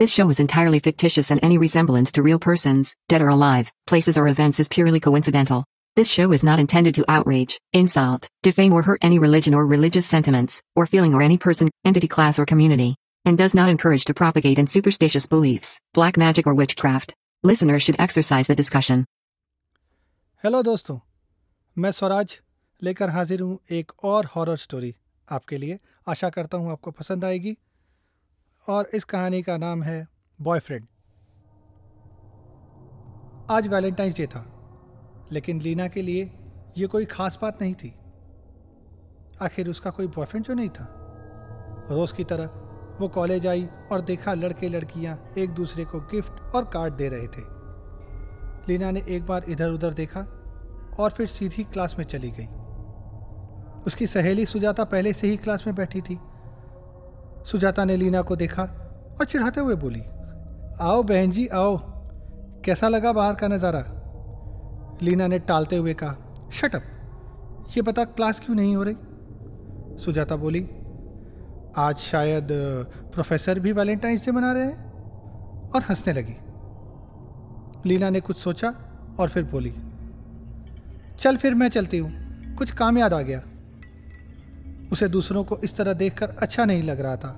This show is entirely fictitious and any resemblance to real persons, dead or alive, places or events is purely coincidental. This show is not intended to outrage, insult, defame or hurt any religion or religious sentiments, or feeling or any person, entity class or community, and does not encourage to propagate in superstitious beliefs, black magic or witchcraft. Listeners should exercise the discussion. Hello दोस्तों मैं स्वराज लेकर हाजिर हूँ एक और horror story आपके लिए आशा करता हूँ आपको पसंद आएगी और इस कहानी का नाम है बॉयफ्रेंड। आज वैलेंटाइंस डे था, लेकिन लीना के लिए ये कोई खास बात नहीं थी। आखिर उसका कोई बॉयफ्रेंड जो नहीं था? रोज की तरह वो कॉलेज आई और देखा लड़के लड़कियाँ एक दूसरे को गिफ्ट और कार्ड दे रहे थे। लीना ने एक बार इधर उधर देखा और फिर सीधी क्लास में चली गई। उसकी सहेली सुजाता पहले से ही क्लास में बैठी थी सुजाता ने लीना को देखा और चिढ़ाते हुए बोली, आओ बहन जी, आओ। कैसा लगा बाहर का नज़ारा? लीना ने टालते हुए कहा शटअप ये बता क्लास क्यों नहीं हो रही? सुजाता बोली, आज शायद, प्रोफेसर भी वैलेंटाइंस डे मना रहे हैं। और हंसने लगी। लीना ने कुछ सोचा और फिर बोली, चल फिर मैं चलती हूँ। कुछ काम याद आ गया। उसे दूसरों को इस तरह देखकर अच्छा नहीं लग रहा था।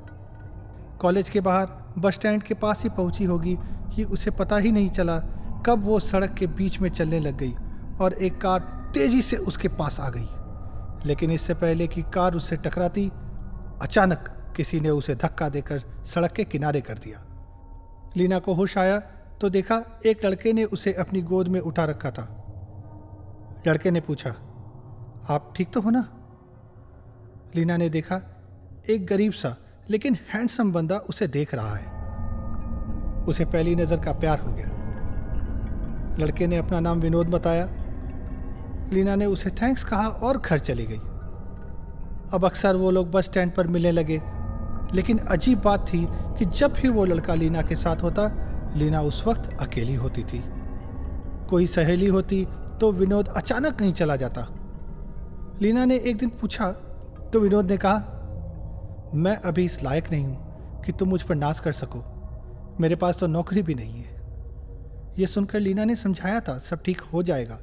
कॉलेज के बाहर बस स्टैंड के पास ही पहुँची होगी कि उसे पता ही नहीं चला कब वो सड़क के बीच में चलने लग गई और एक कार तेज़ी से उसके पास आ गई। लेकिन इससे पहले कि कार उससे टकराती, अचानक किसी ने उसे धक्का देकर सड़क के किनारे कर दिया। लीना को होश आया तो देखा एक लड़के ने उसे अपनी गोद में उठा रखा था। लड़के ने पूछा, आप ठीक तो हो ना? लीना ने देखा, एक गरीब सा, लेकिन हैंडसम बंदा उसे देख रहा है। उसे पहली नज़र का प्यार हो गया। लड़के ने अपना नाम विनोद बताया। लीना ने उसे थैंक्स कहा और घर चली गई। अब अक्सर वो लोग बस स्टैंड पर मिलने लगे, लेकिन अजीब बात थी कि जब भी वो लड़का लीना के साथ होता, लीना उस वक्त अकेली होती थी। कोई सहेली होती तो विनोद अचानक कहीं चला जाता। लीना ने एक दिन पूछा तो विनोद ने कहा, मैं अभी इस लायक नहीं हूँ कि तुम मुझ पर नाश कर सको। मेरे पास तो नौकरी भी नहीं है। यह सुनकर लीना ने समझाया था, सब ठीक हो जाएगा।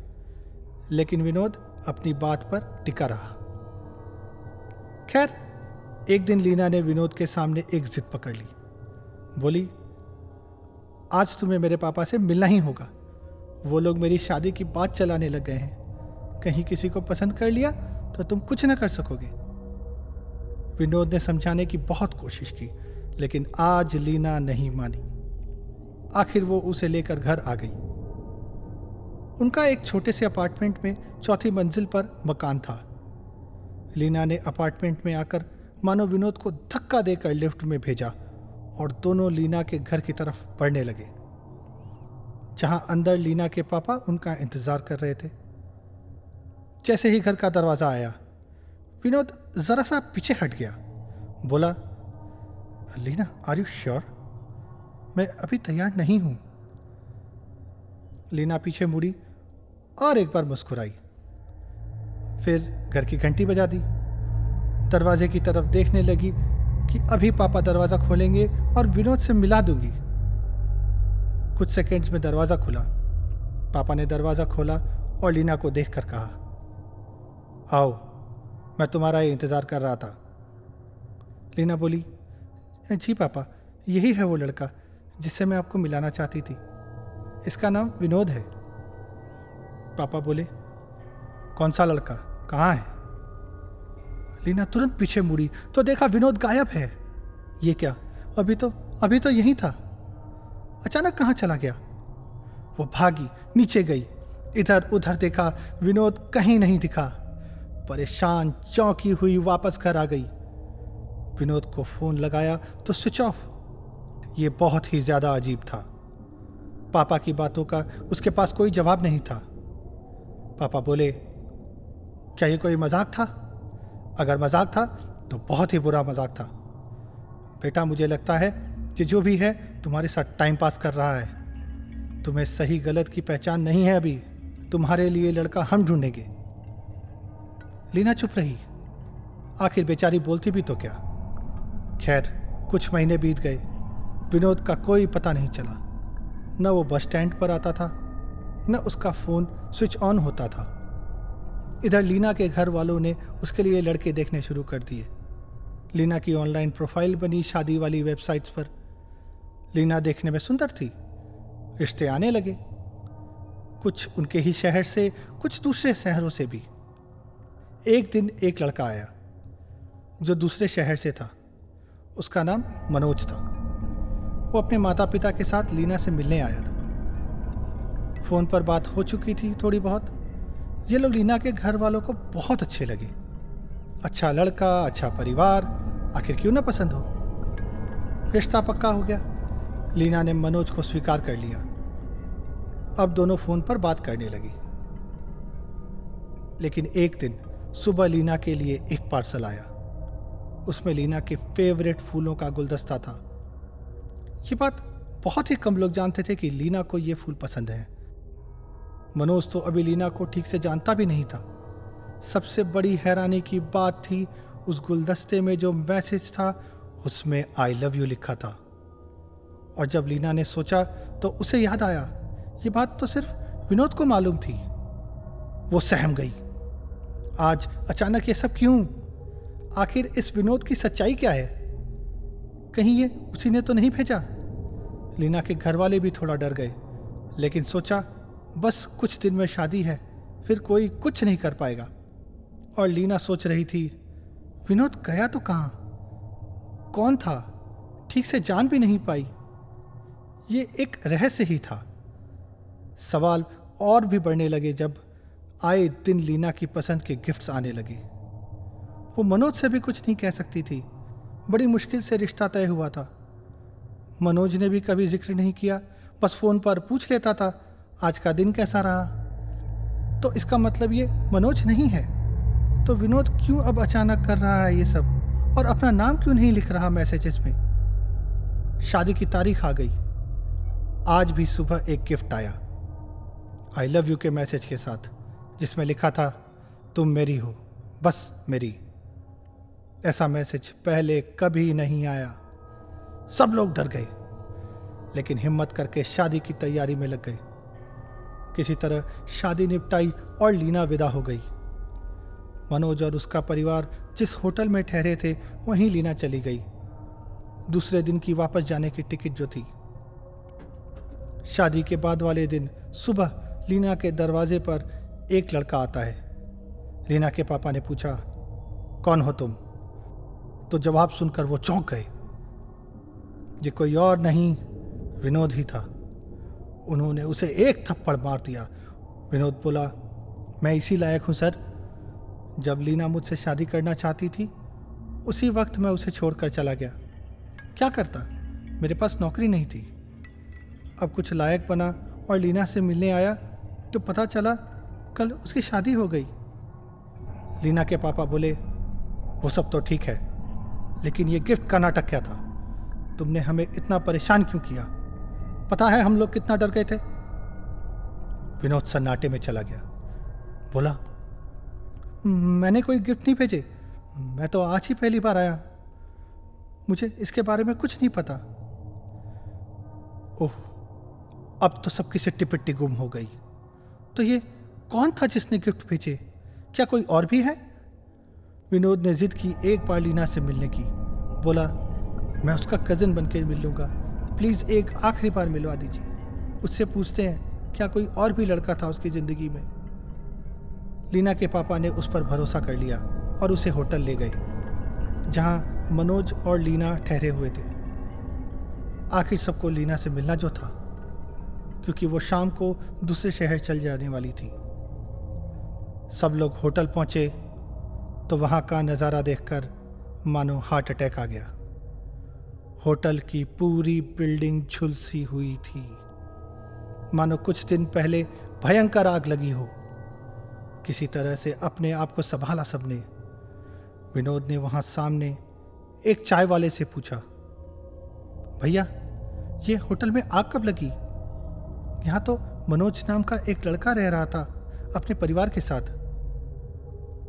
लेकिन विनोद अपनी बात पर टिका रहा। खैर, एक दिन लीना ने विनोद के सामने एक जिद पकड़ ली। बोली, आज तुम्हें मेरे पापा से मिलना ही होगा। वो लोग मेरी शादी की बात चलाने लग गए हैं। कहीं किसी को पसंद कर लिया तो तुम कुछ ना कर सकोगे। विनोद ने समझाने की बहुत कोशिश की, लेकिन आज लीना नहीं मानी। आखिर वो उसे लेकर घर आ गई। उनका एक छोटे से अपार्टमेंट में चौथी मंजिल पर मकान था। लीना ने अपार्टमेंट में आकर मानो विनोद को धक्का देकर लिफ्ट में भेजा और दोनों लीना के घर की तरफ़ बढ़ने लगे। जहाँ अंदर लीना के पापा उनका इंतज़ार कर रहे थे, जैसे ही घर का दरवाज़ा आया विनोद जरा सा पीछे हट गया। बोला, लीना आर यू श्योर मैं अभी तैयार नहीं हूँ। लीना पीछे मुड़ी और एक बार मुस्कुराई। फिर घर की घंटी बजा दी। दरवाजे की तरफ़ देखने लगी कि अभी पापा दरवाज़ा खोलेंगे और विनोद से मिला दूँगी। कुछ सेकंड्स में दरवाज़ा खुला। पापा ने दरवाज़ा खोला और लीना को देखकर कहा, आओ मैं तुम्हारा ही इंतज़ार कर रहा था। लीना बोली, जी पापा, यही है वो लड़का जिससे मैं आपको मिलाना चाहती थी। इसका नाम विनोद है। पापा बोले, कौन सा लड़का? कहाँ है? लीना तुरंत पीछे मुड़ी तो देखा विनोद गायब है। ये क्या? अभी तो अभी तो यही था। अचानक कहाँ चला गया? वो भागी, नीचे गई। इधर उधर देखा, विनोद कहीं नहीं दिखा। परेशान, चौंकी हुई, वापस घर आ गई। विनोद को फ़ोन लगाया तो स्विच ऑफ़। ये बहुत ही ज़्यादा अजीब था। पापा की बातों का उसके पास कोई जवाब नहीं था। पापा बोले, क्या ये कोई मज़ाक था? अगर मज़ाक था तो बहुत ही बुरा मज़ाक था। बेटा, मुझे लगता है कि जो भी है, तुम्हारे साथ टाइम पास कर रहा है। तुम्हें सही गलत की पहचान नहीं है अभी। तुम्हारे लिए लड़का हम ढूंढेंगे। लीना चुप रही। आखिर बेचारी बोलती भी तो क्या? खैर, कुछ महीने बीत गए। विनोद का कोई पता नहीं चला। न वो बस स्टैंड पर आता था, न उसका फ़ोन स्विच ऑन होता था। इधर लीना के घर वालों ने उसके लिए लड़के देखने शुरू कर दिए। लीना की ऑनलाइन प्रोफ़ाइल बनी शादी वाली वेबसाइट्स पर। लीना देखने में सुंदर थी। रिश्ते आने लगे। कुछ उनके ही शहर से, कुछ दूसरे शहरों से भी। एक दिन एक लड़का आया, जो दूसरे शहर से था। उसका नाम मनोज था। वो अपने माता पिता के साथ लीना से मिलने आया था। फ़ोन पर बात हो चुकी थी थोड़ी बहुत। ये लोग लीना के घर वालों को बहुत अच्छे लगे। अच्छा लड़का अच्छा परिवार, आखिर क्यों ना पसंद हो? रिश्ता पक्का हो गया। लीना ने मनोज को स्वीकार कर लिया। अब दोनों फ़ोन पर बात करने लगी। लेकिन एक दिन सुबह लीना के लिए एक पार्सल आया। उसमें लीना के फेवरेट फूलों का गुलदस्ता था। ये बात बहुत ही कम लोग जानते थे कि लीना को ये फूल पसंद है। मनोज तो अभी लीना को ठीक से जानता भी नहीं था। सबसे बड़ी हैरानी की बात थी उस गुलदस्ते में जो मैसेज था, उसमें आई लव यू लिखा था। और जब लीना ने सोचा तो उसे याद आया। ये बात तो सिर्फ़ विनोद को मालूम थी। वो सहम गई। आज अचानक ये सब क्यों? आखिर इस विनोद की सच्चाई क्या है? कहीं ये उसी ने तो नहीं भेजा? लीना के घर वाले भी थोड़ा डर गए, लेकिन सोचा, बस कुछ दिन में शादी है, फिर कोई कुछ नहीं कर पाएगा। और लीना सोच रही थी, विनोद गया तो कहाँ? कौन था? ठीक से जान भी नहीं पाई। ये एक रहस्य ही था। सवाल और भी बढ़ने लगे जब आए दिन लीना की पसंद के गिफ्ट्स आने लगे। वो मनोज से भी कुछ नहीं कह सकती थी। बड़ी मुश्किल से रिश्ता तय हुआ था। मनोज ने भी कभी ज़िक्र नहीं किया, बस फ़ोन पर पूछ लेता था, आज का दिन कैसा रहा? तो इसका मतलब ये, मनोज नहीं है। तो विनोद क्यों अब अचानक कर रहा है ये सब? और अपना नाम क्यों नहीं लिख रहा मैसेजेस में? शादी की तारीख आ गई। आज भी सुबह एक गिफ्ट आया। आई लव यू के मैसेज के साथ। जिसमें लिखा था, तुम मेरी हो, बस मेरी। ऐसा मैसेज पहले कभी नहीं आया। सब लोग डर गए, लेकिन हिम्मत करके शादी की तैयारी में लग गए। किसी तरह शादी निपटाई और लीना विदा हो गई। मनोज और उसका परिवार जिस होटल में ठहरे थे, वहीं लीना चली गई। दूसरे दिन की वापस जाने की टिकट जो थी। शादी के बाद वाले दिन सुबह लीना के दरवाजे पर एक लड़का आता है। लीना के पापा ने पूछा, कौन हो तुम? तो जवाब सुनकर वो चौंक गए। ये कोई और नहीं, विनोद ही था। उन्होंने उसे एक थप्पड़ मार दिया। विनोद बोला, मैं इसी लायक हूँ, सर। जब लीना मुझसे शादी करना चाहती थी, उसी वक्त मैं उसे छोड़कर चला गया। क्या करता? मेरे पास नौकरी नहीं थी। अब कुछ लायक बना और लीना से मिलने आया तो पता चला कल उसकी शादी हो गई। लीना के पापा बोले, वो सब तो ठीक है, लेकिन ये गिफ्ट का नाटक क्या था? तुमने हमें इतना परेशान क्यों किया? पता है हम लोग कितना डर गए थे? विनोद सन्नाटे में चला गया। बोला, मैंने कोई गिफ्ट नहीं भेजे, मैं तो आज ही पहली बार आया। मुझे इसके बारे में कुछ नहीं पता। ओह, अब तो सबकी सिट्टी पिट्टी गुम हो गई। तो ये कौन था जिसने गिफ्ट भेजे? क्या कोई और भी है? विनोद ने जिद की एक बार लीना से मिलने की। बोला, मैं उसका कज़न बन के मिल लूँगा। प्लीज़ एक आखिरी बार मिलवा दीजिए। उससे पूछते हैं, क्या कोई और भी लड़का था उसकी ज़िंदगी में? लीना के पापा ने उस पर भरोसा कर लिया और उसे होटल ले गए, जहाँ मनोज और लीना ठहरे हुए थे। आखिर सबको लीना से मिलना जो था, क्योंकि वो शाम को दूसरे शहर चल जाने वाली थी। सब लोग होटल पहुँचे तो वहाँ का नज़ारा देखकर मानो हार्ट अटैक आ गया। होटल की पूरी बिल्डिंग झुलसी हुई थी। मानो कुछ दिन पहले भयंकर आग लगी हो। किसी तरह से अपने आप को संभाला सबने। विनोद ने वहाँ सामने एक चाय वाले से पूछा, भैया, ये होटल में आग कब लगी? यहाँ तो मनोज नाम का एक लड़का रह रहा था, अपने परिवार के साथ।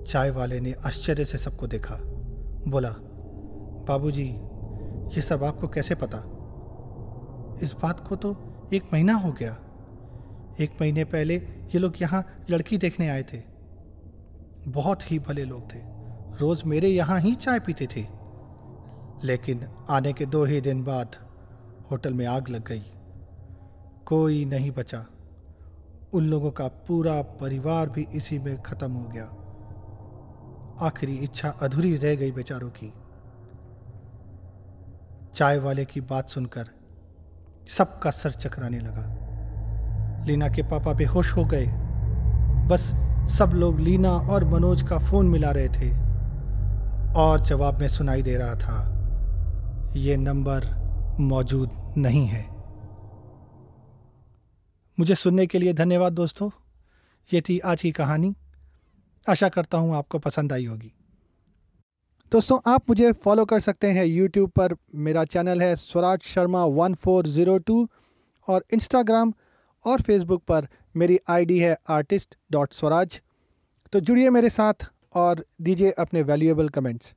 चाय वाले ने आश्चर्य से सबको देखा। बोला बाबूजी, ये सब आपको कैसे पता? इस बात को तो एक महीना हो गया। एक महीने पहले ये लोग यहाँ लड़की देखने आए थे। बहुत ही भले लोग थे। रोज मेरे यहाँ ही चाय पीते थे। लेकिन आने के दो ही दिन बाद होटल में आग लग गई। कोई नहीं बचा। उन लोगों का पूरा परिवार भी इसी में खत्म हो गया। आखिरी इच्छा अधूरी रह गई बेचारों की। चाय वाले की बात सुनकर सबका सर चकराने लगा। लीना के पापा बेहोश हो गए। बस सब लोग लीना और मनोज का फ़ोन मिला रहे थे और जवाब में सुनाई दे रहा था, ये नंबर मौजूद नहीं है। मुझे सुनने के लिए धन्यवाद दोस्तों। ये थी आज की कहानी। आशा करता हूँ आपको पसंद आई होगी। दोस्तों, आप मुझे फॉलो कर सकते हैं यूट्यूब पर। मेरा चैनल है Swaraj Sharma one four zero two और इंस्टाग्राम और फेसबुक पर मेरी आईडी है आर्टिस्ट डॉट स्वराज। तो जुड़िए मेरे साथ और दीजिए अपने वैल्यूएबल कमेंट्स